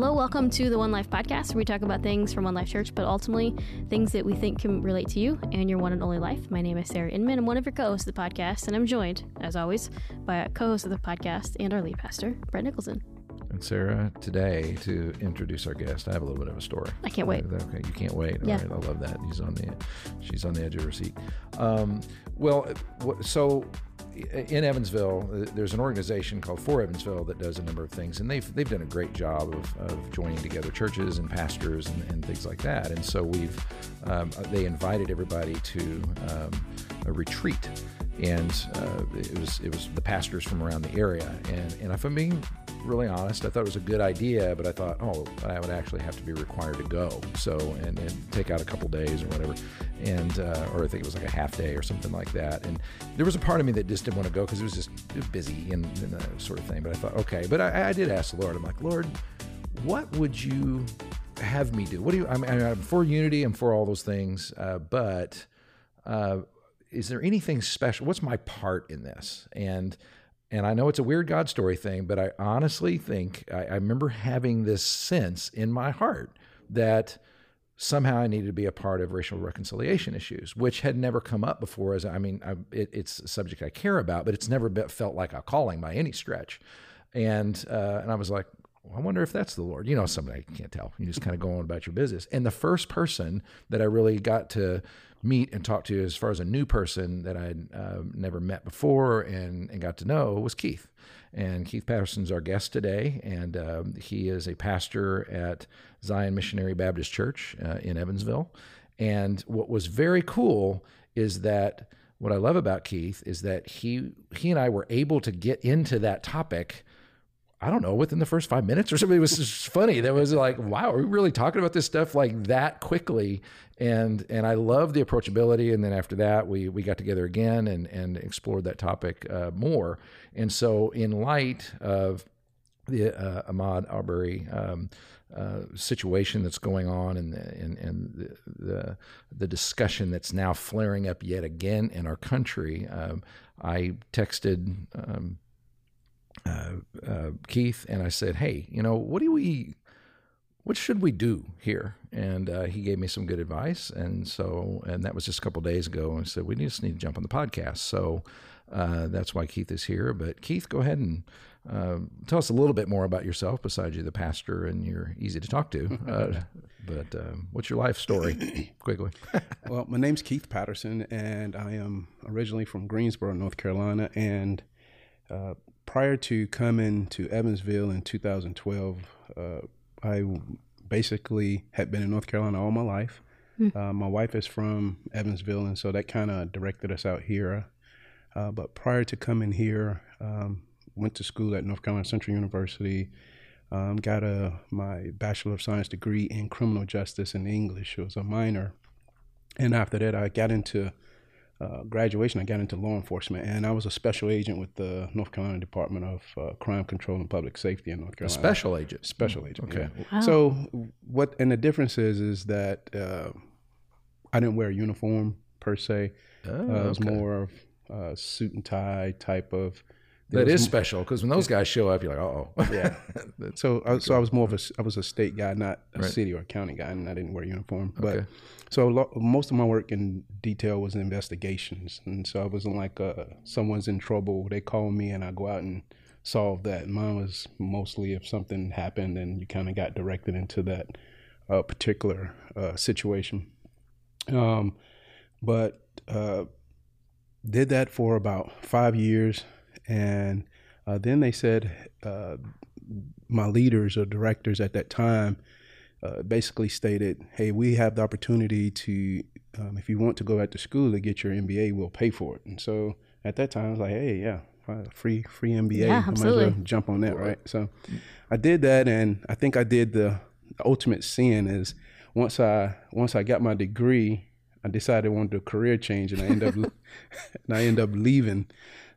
Hello, welcome to the One Life podcast, where we talk about things from One Life Church, but ultimately things that we think can relate to you and your one and only life. My name is Sarah Inman. I'm one of your co hosts of the podcast, and I'm joined, as always, by a co host of the podcast and our lead pastor, Brett Nicholson. And Sarah, today to introduce our guest, I have a little bit of a story. I can't wait. Okay, you can't wait. Yeah. All right, I love that. He's on the, she's on the edge of her seat. Um, well, so in Evansville, uh, there's an organization called For Evansville that does a number of things, and they've they've done a great job of, of joining together churches and pastors and, and things like that. And so we've um, they invited everybody to um, a retreat, and uh, it was it was the pastors from around the area. And and if I'm being really honest, I thought it was a good idea, but I thought, oh, I would actually have to be required to go. So, and, and take out a couple days or whatever. And, uh, or I think it was like a half day or something like that. And there was a part of me that just didn't want to go because it was just busy and, and that sort of thing. But I thought, okay. But I, I did ask the Lord, I'm like, Lord, what would you have me do? What do you, I mean, I'm for unity, I'm for all those things. Uh, but, uh, is there anything special? What's my part in this? And, and I know it's a weird God story thing, but I honestly think I, I, remember having this sense in my heart that somehow I needed to be a part of racial reconciliation issues, which had never come up before. As I mean, I, it, it's a subject I care about, but it's never been, felt like a calling by any stretch. And uh, and I was like, I wonder if that's the Lord. You know, somebody I can't tell. You just kind of go on about your business. And the first person that I really got to meet and talk to as far as a new person that I'd uh, never met before and, and got to know was Keith. And Keith Patterson's our guest today, and um, he is a pastor at Zion Missionary Baptist Church uh, in Evansville. And what was very cool is that what I love about Keith is that he he and I were able to get into that topic I don't know, within the first five minutes or something. It was just funny. That was like, wow, are we really talking about this stuff like that quickly? And and I love the approachability. And then after that, we we got together again and and explored that topic uh, more. And so, in light of the uh, Ahmaud Arbery um, uh, situation that's going on and the, and, and the, the, the discussion that's now flaring up yet again in our country, um, I texted. Um, uh, uh, Keith and I said, "Hey, you know, what do we, what should we do here?" And uh, he gave me some good advice, and so, and that was just a couple days ago. And I said, "We just need to jump on the podcast." So uh, that's why Keith is here. But Keith, go ahead and uh, tell us a little bit more about yourself. Besides you, the pastor, and you're easy to talk to. Uh, but um, what's your life story, quickly? well, my name's Keith Patterson, and I am originally from Greensboro, North Carolina, and prior to coming to Evansville in 2012, uh, I basically had been in North Carolina all my life. Mm. Uh, my wife is from Evansville, and so that kind of directed us out here. Uh, but prior to coming here, um, went to school at North Carolina Central University. Um, got a my Bachelor of Science degree in criminal justice and English. It was a minor, and after that, I got into uh, graduation, I got into law enforcement, and I was a special agent with the North Carolina Department of uh, Crime Control and Public Safety in North Carolina. A special agent. Special agent. Okay. Yeah. Wow. So what? And the difference is, is that uh, I didn't wear a uniform per se. Oh, uh, it was okay. more of a suit and tie type of. That is special because when those guys show up, you're like, oh, yeah. so, I, so I was more of a, I was a state guy, not a Right. city or a county guy, and I didn't wear a uniform. But Okay. so lo- most of my work in detail was investigations, and so I wasn't like uh, someone's in trouble, they call me and I go out and solve that. Mine was mostly if something happened and you kind of got directed into that uh, particular uh, situation. Um, but uh, did that for about five years, and uh, then they said uh, my leaders or directors at that time uh, basically stated, "Hey, we have the opportunity to, um, if you want to go back to school to get your MBA, we'll pay for it." And so at that time, I was like, "Hey, yeah, free free MBA, Yeah, I might as well jump on that, right?" So I did that, and I think I did the, ultimate sin is once I once I got my degree, I decided I wanted a career change, and I end up and I ended up leaving.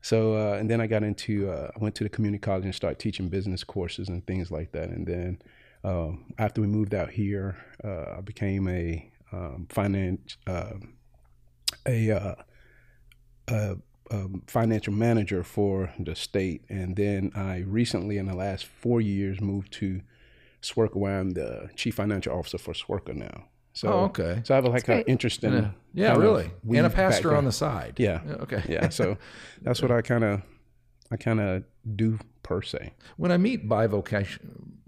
So uh, and then I got into uh, I went to the community college and started teaching business courses and things like that. And then um, after we moved out here, uh, I became a um, finance uh, a, uh, a, um financial manager for the state. And then I recently, in the last four years, moved to SWIRCA, where I'm the chief financial officer for SWIRCA now. So, Oh, okay. So I have like an great. interesting, Yeah, yeah kind of really. And a weave pastor on the side. Yeah. Okay. yeah. So that's what I kind of, I kind of do per se. When I meet bivocation,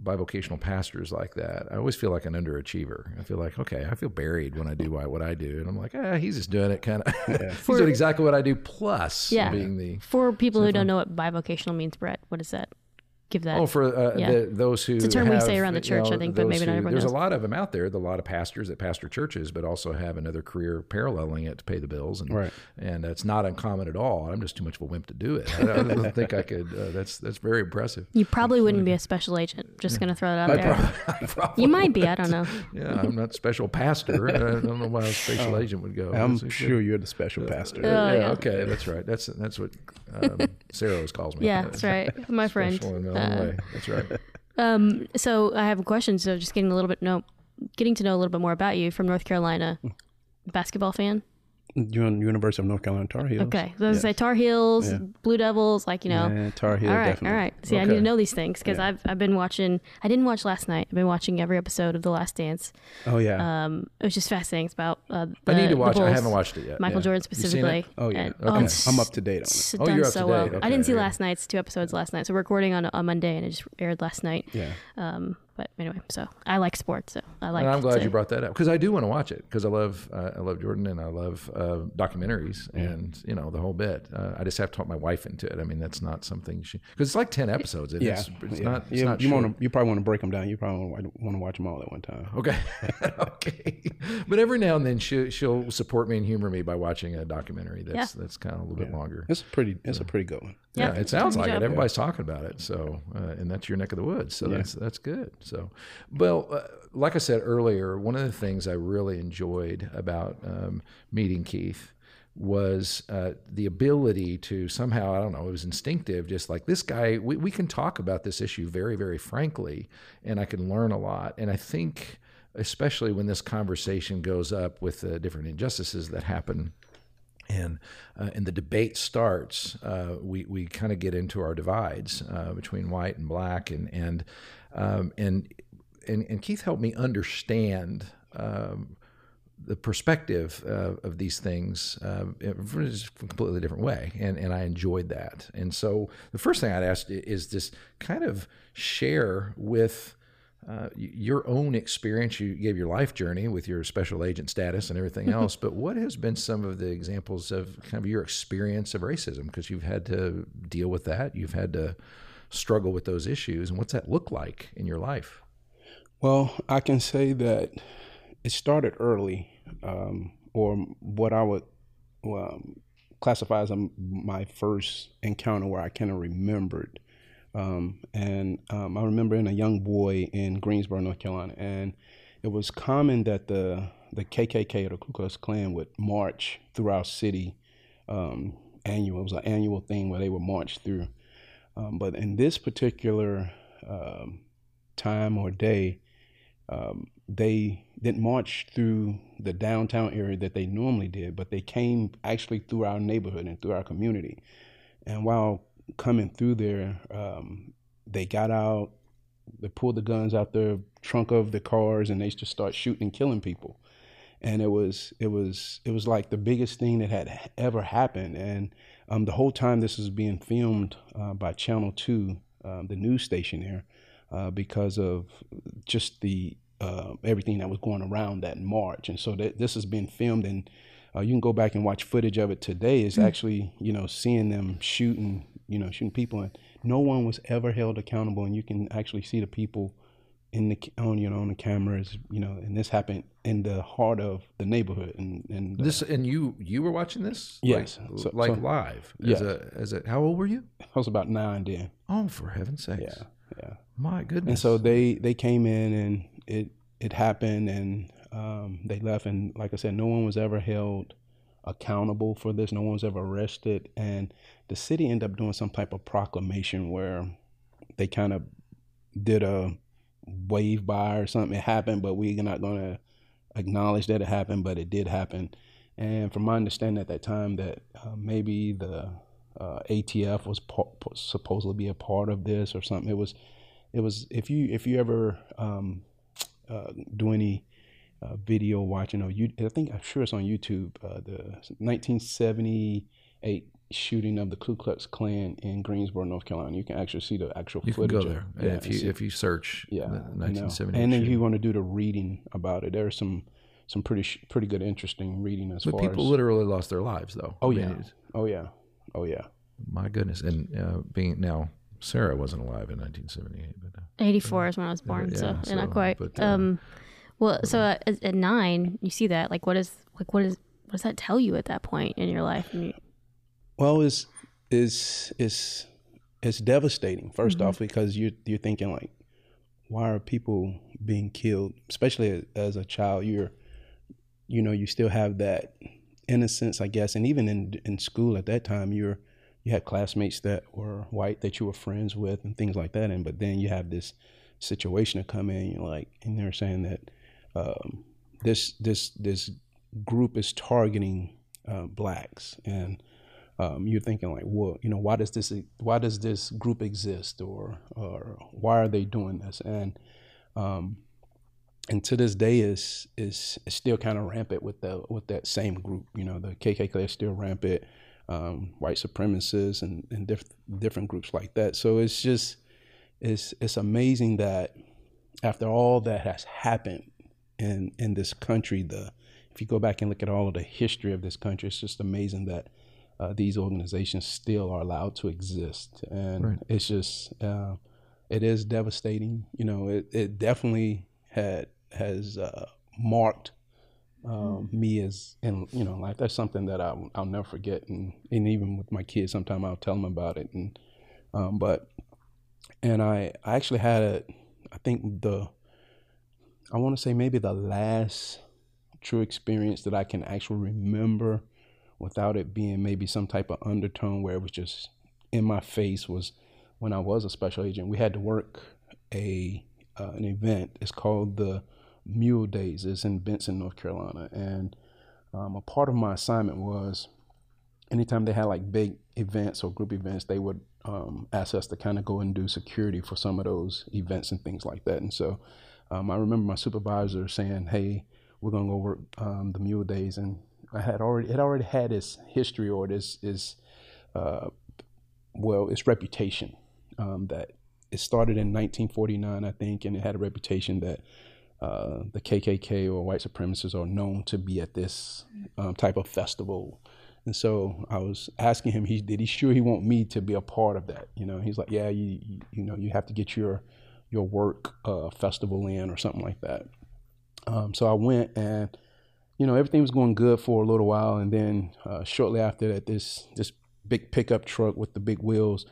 bivocational pastors like that, I always feel like an underachiever. I feel like, okay, I feel buried when I do what I do, and I'm like, ah, he's just doing it kind of. he's doing exactly what I do, plus Yeah. being the For people who don't know what bivocational means, Brett, what is that? Give that. Oh, for uh, Yeah. the, those who It's a term we say around the you church, know, I think, but those maybe not everyone There's knows. a lot of them out there. A lot of pastors that pastor churches, but also have another career paralleling it to pay the bills, and Right. and it's not uncommon at all. I'm just too much of a wimp to do it. I, I don't think I could. Uh, that's that's very impressive. you probably wouldn't be a special agent. Just gonna throw that out there. I probably, You might be. I don't know. yeah, I'm not special pastor. I don't know why a special agent would go. Oh. I'm That's a good- sure you're the special pastor. Oh, yeah, yeah. okay, that's right. That's that's what um, Sarah always calls me. Yeah, that's right. My friend. Special in my own Uh, way. That's right. Um, so I have a question. So just getting a little bit know, getting to know a little bit more about you from North Carolina. Hmm. Basketball fan. You're on University of North Carolina Tar Heels. Okay, so I was gonna say Tar Heels, Yeah. Blue Devils, like you know. Yeah, Tar Heel, all right, definitely. all right. See, I need to know these things because Yeah. I've I've been watching. I didn't watch last night. I've been watching every episode of The Last Dance. Oh yeah. Um, it was just fascinating. It's about uh, the, I need to the watch. it. I haven't watched it yet. Michael Yeah. Jordan You seen it? specifically. oh yeah. and- okay. it's- I'm up to date on it. Oh, you're up to so well. date. I didn't see Okay. last night's two episodes last night, so we're recording on on Monday, and it just aired last night. Yeah. Um, but anyway, so I like sports, so I like. And I'm glad to- you brought that up because I do want to watch it because I love uh, I love Jordan and I love uh, documentaries and you know the whole bit. Uh, I just have to talk my wife into it. I mean that's not something she because it's like ten episodes. And Yeah. it's, it's yeah. not. It's you not you want to you probably want to break them down. You probably want to watch them all at one time. Okay, okay, but every now and then she she'll support me and humor me by watching a documentary that's that's kind of a little bit longer. It's pretty. It's a pretty good one. Yeah, Yeah, it sounds like job. it. Everybody's talking about it. So, uh, and that's your neck of the woods. So that's that's good. So, well, uh, like I said earlier, one of the things I really enjoyed about um, meeting Keith was uh, the ability to somehow I don't know it was instinctive just like this guy we, we can talk about this issue very very frankly and I can learn a lot. And I think especially when this conversation goes up with the different injustices that happen and uh, and the debate starts, uh, we we kind of get into our divides uh, between white and black, and and um, and, and and Keith helped me understand. Um, the perspective uh, of these things uh, from a completely different way, and and I enjoyed that. And so the first thing I'd ask is this kind of share with uh, your own experience. You gave your life journey with your special agent status and everything else, but what has been some of the examples of kind of your experience of racism? Because you've had to deal with that, you've had to struggle with those issues, and what's that look like in your life? Well, I can say that it started early, um, or what I would um, classify as a, my first encounter where I kind of remembered. Um, and um, I remember in a young boy in Greensboro, North Carolina, and it was common that the the KKK or the Ku Klux Klan would march through our city um, annual. It was an annual thing where they would march through. Um, but in this particular um, time or day, um, they didn't march through the downtown area that they normally did, but they came actually through our neighborhood and through our community. And while coming through there, um, they got out, they pulled the guns out the trunk of the cars, and they just start shooting and killing people. And it was it was it was like the biggest thing that had ever happened. And um, the whole time this is being filmed uh, by Channel Two, um, the news station there, uh, because of just the uh, everything that was going around that march. And so that this has been filmed, and uh, you can go back and watch footage of it today. Is actually you know seeing them shooting, you know, shooting people, and no one was ever held accountable. And you can actually see the people in the on you know on the cameras, you know, and this happened in the heart of the neighborhood. And and uh, This and you you were watching this? Yes. like, So- like so- live. Yeah. As a as a how old were you? I was about nine then. Oh, for heaven's sakes! Yeah, yeah. My goodness. And so they they came in and it it happened and um, they left and like I said, no one was ever held accountable for this. No one was ever arrested, and the city ended up doing some type of proclamation where they kind of did a wave by or something. It happened, but we're not going to acknowledge that it happened, but it did happen. And from my understanding at that time, that uh, maybe the uh, ATF was pa- supposed to be a part of this or something. It was it was if you if you ever um, uh, do any uh, video watching or you I think I'm sure it's on YouTube uh, the 1978 shooting of the Ku Klux Klan in Greensboro, North Carolina. You can actually see the actual You can footage. go there yeah, if you see- if you search yeah, the 1970. And then if you want to do the reading about it, there's some some pretty sh- pretty good, interesting reading as but far people as. literally lost their lives though. oh I yeah, it's- oh yeah, oh yeah. my goodness, and uh, being now Sarah wasn't alive in 1978, but uh, 84 is when I was born, yeah, so, and so, not quite. but, uh, um, well, so at, at nine, you see that. Like, what is like what is what does that tell you at that point in your life? And you, Well, it's it's it's it's devastating. 1st off, because you you're thinking like, why are people being killed? Especially as a child, you're you know you still have that innocence, I guess, and even in in school at that time, you're you had classmates that were white that you were friends with and things like that, and but then you have this situation to come in, you're like, and they're saying that um, this this this group is targeting uh, blacks and um, you're thinking like, well, you know, why does this why does this group exist, or or why are they doing this? And um, and to this day is is is still kind of rampant with the with that same group. You know, the KKK is still rampant, um, white supremacists and and diff- different groups like that. So it's just it's it's amazing that after all that has happened in in this country, the if you go back and look at all of the history of this country, it's just amazing that uh, these organizations still are allowed to exist, and Right. it's just uh, it is devastating. You know, it, it definitely had has uh, marked um, me as and you know like that's something that I, I'll never forget, and and even with my kids, sometime I'll tell them about it, and um, but and I I actually had a I think the I want to say maybe the last true experience that I can actually remember without it being maybe some type of undertone where it was just in my face was when I was a special agent. We had to work a uh, an event. It's called the Mule Days. It's in Benson, North Carolina, and um, a part of my assignment was anytime they had like big events or group events, they would um, ask us to kind of go and do security for some of those events and things like that. And so um, I remember my supervisor saying, "Hey, we're gonna go work um, the Mule Days," and had already it already had its history or is uh, well its reputation um, that it started in 1949, I think, and it had a reputation that uh, the KKK or white supremacists are known to be at this um, type of festival. And so I was asking him, he did he sure he want me to be a part of that? You know, he's like, yeah, you you, you know, you have to get your your work uh, festival in or something like that. Um, so I went and you know everything was going good for a little while, and then uh, shortly after that, this this big pickup truck with the big wheels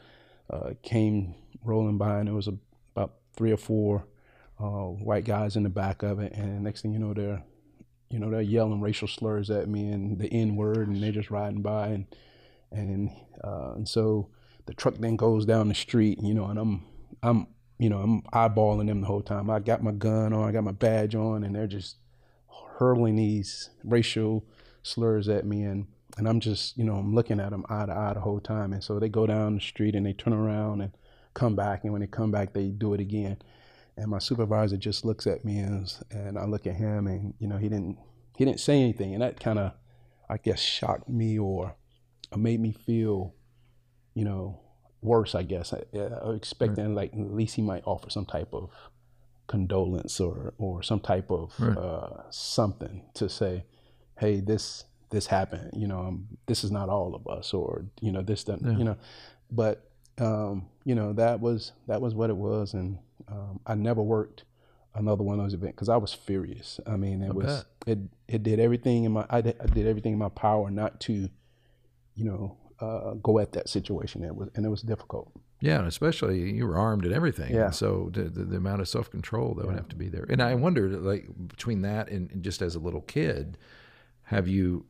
uh, came rolling by, and there was a, about three or four uh, white guys in the back of it, and next thing you know, they're you know they're yelling racial slurs at me and the N word, and they're just riding by, and and uh, and so the truck then goes down the street, you know, and I'm I'm you know I'm eyeballing them the whole time. I got my gun on, I got my badge on, and they're just hurling these racial slurs at me, and and I'm just you know I'm looking at them eye to eye the whole time, and so they go down the street and they turn around and come back, and when they come back, they do it again. And my supervisor just looks at me and, and I look at him and you know he didn't he didn't say anything. And that kind of I guess shocked me or, made me feel you know worse I guess. I, I expecting like at least he might offer some type of condolence or or some type of Right. uh, something to say hey this this happened you know um, this is not all of us or you know this doesn't Yeah. you know but um, you know that was that was what it was and um, I never worked another one of those events because I was furious I mean it I was it it did everything in my I did, I did everything in my power not to you know uh, go at that situation it was and it was difficult Yeah, and especially you were armed and everything. Yeah. And so the, the, the amount of self control that would have to be there. And I wondered, like, between that and, and just as a little kid, have you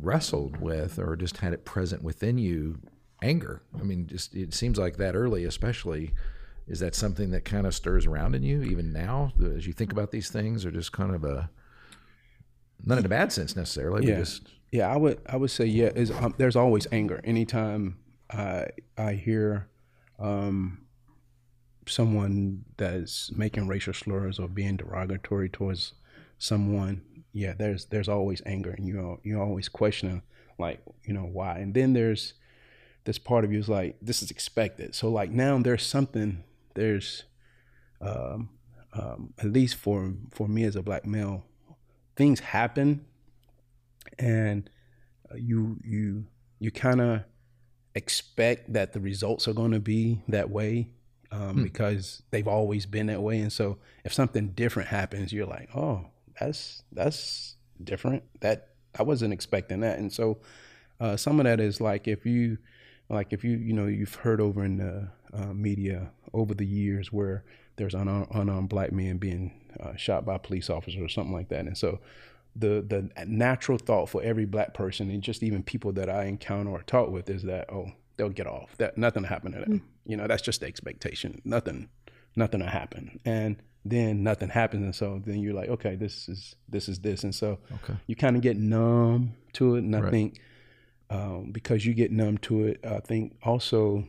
wrestled with or just had it present within you anger? I mean, just it seems like that early, especially. Is that something that kind of stirs around in you even now as you think about these things, or just kind of a not in a bad sense necessarily, Yeah. just Yeah, I would I would say yeah. Is um, there's always anger anytime I I hear um, someone that's making racial slurs or being derogatory towards someone, yeah, there's there's always anger, and you you always questioning like you know why. And then there's this part of you is like this is expected. So like now there's something there's um, um, at least for for me as a black male, things happen, and uh, you you you kind of expect that the results are going to be that way um, hmm. because they've always been that way. And so if something different happens, you're like, oh, that's that's different. That I wasn't expecting that. And so uh, some of that is like if you like if you you know you've heard over in the uh, media over the years where there's unarmed, unarmed black men being uh, shot by police officers or something like that. And so the the natural thought for every black person and just even people that I encounter or talk with is that oh they'll get off that nothing happened to them. Mm. You know that's just the expectation. Nothing nothing will happen. And then nothing happens and so then you're like okay this is this is this and so okay. you kind of get numb to it and i right. think um, because you get numb to it i think also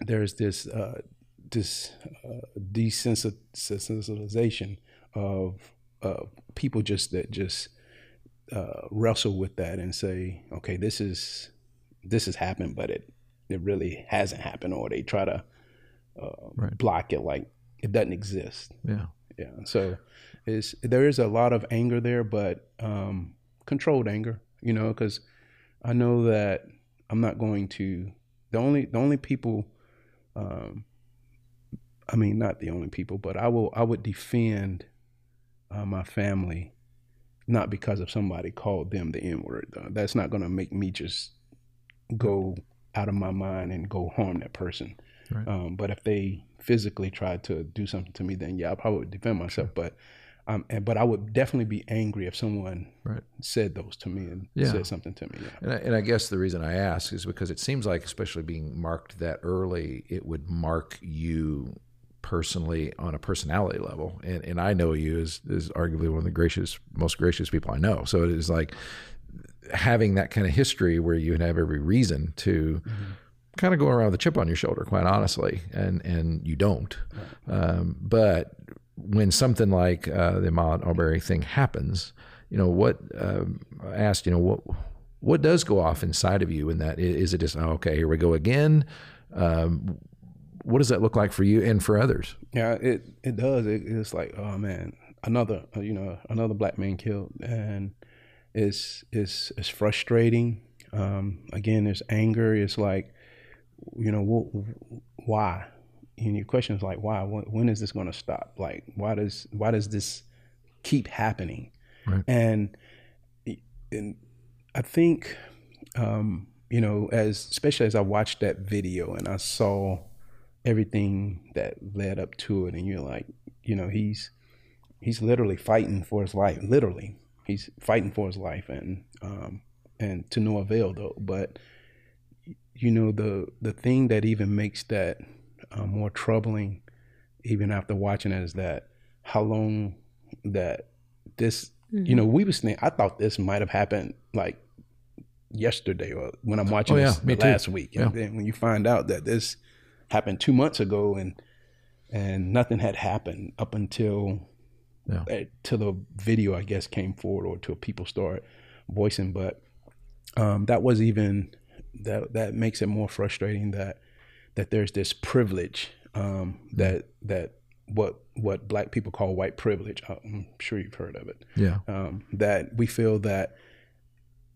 there's this uh, this uh, desensitization of uh, people just that just uh, wrestle with that and say okay this is this has happened but it it really hasn't happened or they try to uh, right. block it like it doesn't exist. Yeah. Yeah. So is there is a lot of anger there, but um, controlled anger, you know, because I know that I'm not going to the only the only people um, I mean not the only people, but I will I would defend uh, my family not because of somebody called them the N word. That's not going to make me just go out of my mind and go harm that person. Right. Um, but if they physically tried to do something to me, then yeah, I probably would defend myself. Sure. But um, and, but I would definitely be angry if someone right. said those to me and yeah. said something to me. Yeah. And, I, and I guess the reason I ask is because it seems like, especially being marked that early, it would mark you personally on a personality level. And, and I know you as, as arguably one of the gracious, most gracious people I know. So it is like having that kind of history where you have every reason to. Mm-hmm kind of go around with a chip on your shoulder, quite honestly, and and you don't. Um, but when something like uh, the Ahmaud Arbery thing happens, you know what? Um, I asked, you know what what does go off inside of you in that? Is it just oh, okay? Here we go again. Um, what does that look like for you and for others? Yeah, it it does. It, it's like oh man, another uh, you know another black man killed, and it's it's it's frustrating. Um, again, there's anger. It's like you know, why? And your question is like, why? When is this going to stop? Like, why does why does this keep happening? Right. And and I think, um, you know, as especially as I watched that video and I saw everything that led up to it, and you're like, you know, he's he's literally fighting for his life. Literally, he's fighting for his life, and um, and to no avail though. But you know the the thing that even makes that uh, more troubling even after watching it is that how long that this mm-hmm. you know we was thinking, I thought this might have happened like yesterday or when I'm watching oh, yeah, this last too. week and yeah. then when you find out that this happened two months ago and and nothing had happened up until yeah. uh, till the video I guess came forward or till people start voicing but um, that was even that that makes it more frustrating that that there's this privilege um, that that what what black people call white privilege. Uh, I'm sure you've heard of it. Yeah. Um, that we feel that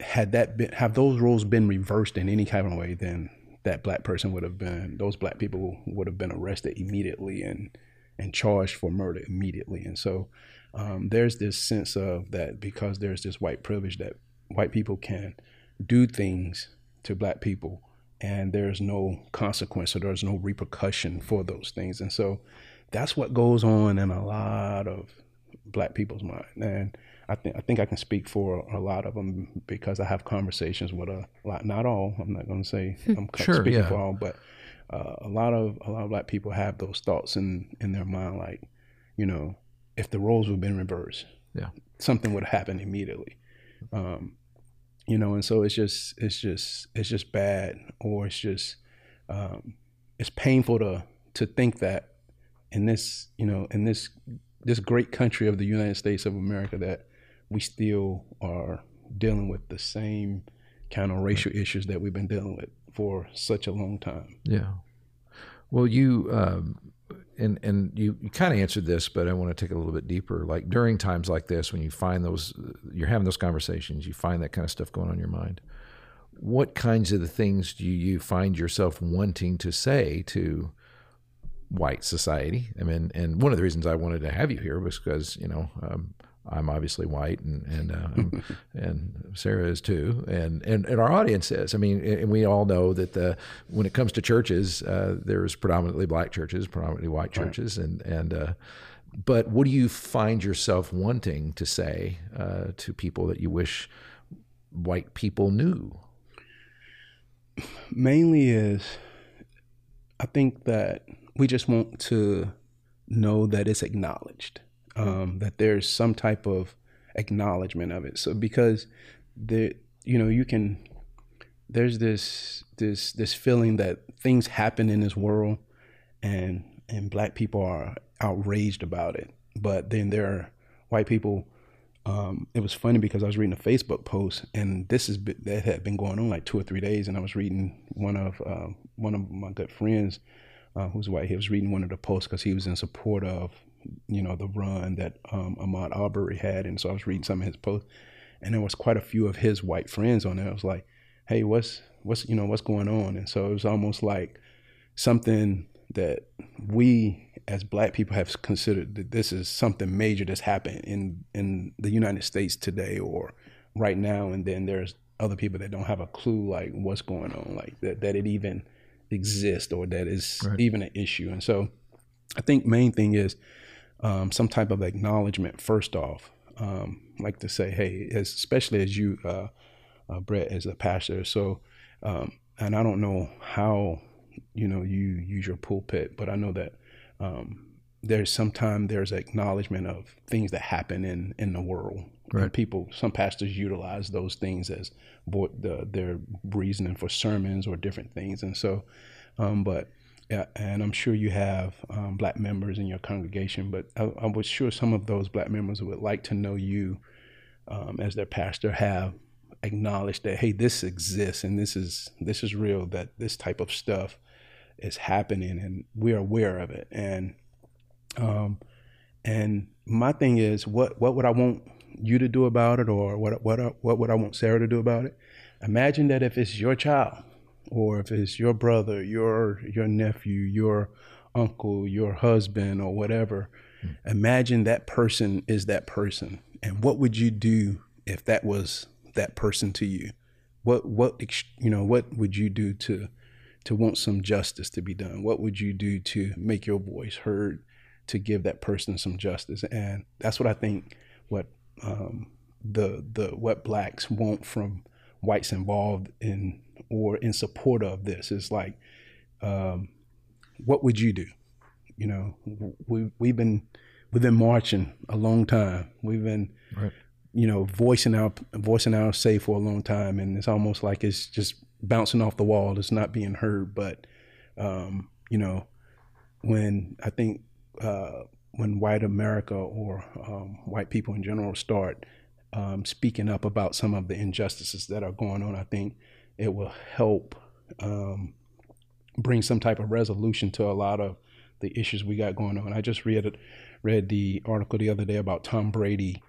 had that been have those roles been reversed in any kind of way, then that black person would have been those black people would have been arrested immediately and and charged for murder immediately. And so um, there's this sense of that because there's this white privilege that white people can do things to black people and there's no consequence or there's no repercussion for those things and so that's what goes on in a lot of black people's mind and I think I think I can speak for a lot of them because I have conversations with a lot, not all. I'm not going to say I'm sure, speaking yeah. for all, but uh, a lot of a lot of black people have those thoughts in in their mind, like you know, if the roles would have been reversed, yeah, something would happen immediately. Um, you know and so it's just it's just it's just bad or it's just um, it's painful to to think that in this you know in this this great country of the United States of America that we still are dealing with the same kind of racial issues that we've been dealing with for such a long time. Yeah. Well, you um, and and you, you kind of answered this, but I want to take it a little bit deeper. Like during times like this, when you find those, you're having those conversations, you find that kind of stuff going on in your mind. What kinds of the things do you find yourself wanting to say to white society? I mean, and one of the reasons I wanted to have you here was because you know um, I'm obviously white, and and uh, and Sarah is too, and, and and our audience is. I mean, and we all know that the when it comes to churches, uh, there's predominantly black churches, predominantly white churches, right. and and. Uh, but what do you find yourself wanting to say uh, to people that you wish white people knew? Mainly is, I think that we just want to know that it's acknowledged um, that there's some type of acknowledgement of it. So because the you know you can there's this this this feeling that things happen in this world and and black people are outraged about it, but then there are white people. Um, it was funny because I was reading a Facebook post, and this is that had been going on like two or three days, and I was reading one of uh, one of my good friends uh, who's white. He was reading one of the posts because he was in support of you know, the run that um, Ahmaud Arbery had. And so I was reading some of his posts, and there was quite a few of his white friends on there. I was like, hey, what's what's you know what's going on? And so it was almost like something that we as black people have considered that this is something major that's happened in in the United States today or right now and then there's other people that don't have a clue like what's going on like that that it even exists or that is right. even an issue and so I think main thing is um, some type of acknowledgement first off. Um, like to say, hey, as, especially as you, uh, uh, Brett, as a pastor. So, um, and I don't know how you know you use your pulpit, but I know that um, there's sometimes there's acknowledgement of things that happen in in the world. Right. And people, some pastors utilize those things as the, their reasoning for sermons or different things, and so, um, but and I'm sure you have um, black members in your congregation, but I, I, was sure some of those black members would like to know you um, as their pastor have acknowledged that hey, this exists and this is this is real. That this type of stuff is happening and we're aware of it. And um, and my thing is, what what would I want you to do about it, or what what what would I want Sarah to do about it? Imagine that if it's your child or if it's your brother, your your nephew, your uncle, your husband, or whatever, mm. imagine that person is that person, and what would you do if that was that person to you? What what you know? What would you do to to want some justice to be done? What would you do to make your voice heard? To give that person some justice, and that's what I think. What um, the the what blacks want from whites involved in or in support of this. It's like, um, what would you do? You know, we we've been we've been marching a long time. We've been, right. you know, voicing our voicing our say for a long time, and it's almost like it's just bouncing off the wall. It's not being heard. But, um, you know, when I think uh, when white America or um, white people in general start um, speaking up about some of the injustices that are going on, I think it will help um, bring some type of resolution to a lot of the issues we got going on. I just read read the article the other day about Tom Brady.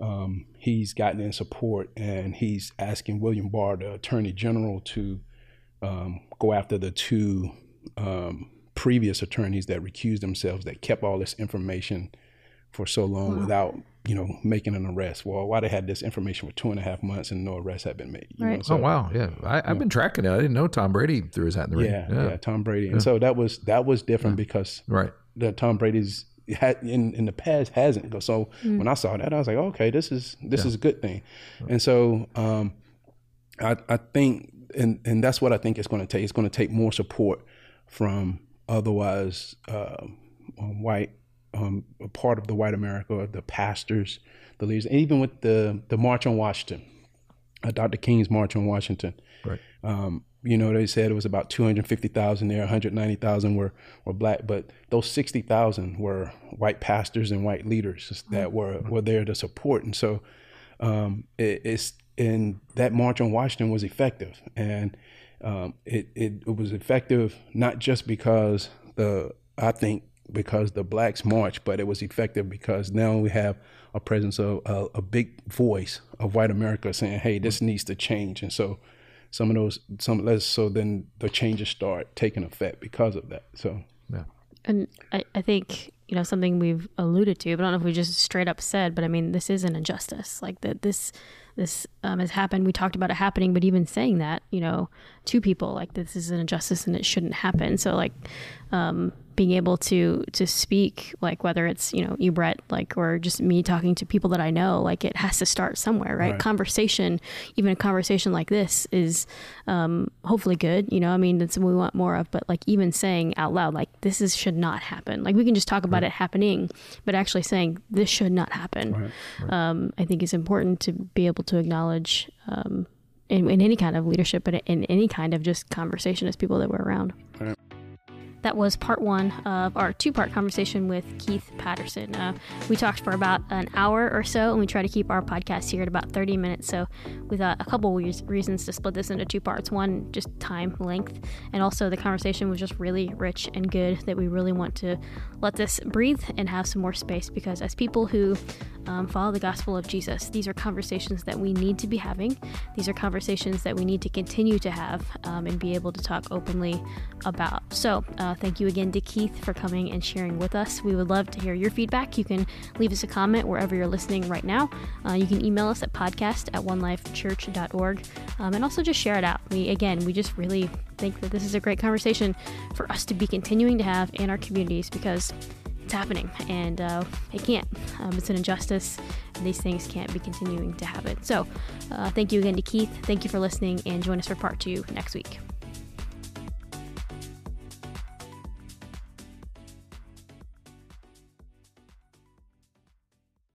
Um, he's gotten in support and he's asking William Barr, the Attorney General, to um, go after the two um, previous attorneys that recused themselves that kept all this information for so long wow. without you know, making an arrest. Well, why they had this information for two and a half months and no arrest had been made. right. Know? So, oh wow, yeah, I, have been tracking it. I didn't know Tom Brady threw his hat in the ring. Yeah, yeah, yeah Tom Brady, and so that was that was different yeah. because right, the Tom Brady's had in in the past hasn't. So mm. when I saw that, I was like, okay, this is this is a good thing, and so um, I I think and and that's what I think it's going to take. It's going to take more support from otherwise uh, white um, a part of the white America, the pastors, the leaders, and even with the the March on Washington, uh, Dr. King's March on Washington. Right. Um, you know, they said it was about 250,000 there, 190,000 were, were black, but those 60,000 were white pastors and white leaders that were, were there to support. And so um, it, it's, and that march on Washington was effective. And um, it, it, it was effective not just because the, I think, because the blacks marched, but it was effective because now we have a presence of a, a big voice of white America saying, "Hey, this needs to change." And so, some of those, some less, so then the changes start taking effect because of that. So, Yeah. And I, I think, you know, something we've alluded to, but I don't know if we just straight up said, but I mean, this is an injustice. Like that this this um, has happened. We talked about it happening, but even saying that, you know, to people, like this is an injustice and it shouldn't happen. So like um, being able to to speak, like whether it's, you know, you Brett, like or just me talking to people that I know, like it has to start somewhere, right? Right. Conversation, even a conversation like this is um, hopefully good. You know, I mean, that's what we want more of. But like even saying out loud, like this is should not happen. Like we can just talk about it happening, but actually saying this should not happen, Um, I think is important to be able to acknowledge um, in, in any kind of leadership, but in any kind of just conversation as people that we're around. That was part one of our two part conversation with Keith Patterson. Uh, we talked for about an hour or so, and we try to keep our podcast here at about 30 minutes. So, we thought a couple reas- reasons to split this into two parts one, just time length, and also the conversation was just really rich and good that we really want to let this breathe and have some more space because, as people who um, follow the gospel of Jesus, these are conversations that we need to be having. These are conversations that we need to continue to have um, and be able to talk openly about. So, uh, thank you again to Keith for coming and sharing with us. We would love to hear your feedback. You can leave us a comment wherever you're listening right now. Uh, you can email us at podcast at onelifechurch.org um, and also just share it out. We, again, we just really think that this is a great conversation for us to be continuing to have in our communities because it's happening and uh, it can't. Um, it's an injustice, and these things can't be continuing to happen. So, uh, thank you again to Keith. Thank you for listening, and join us for part two next week.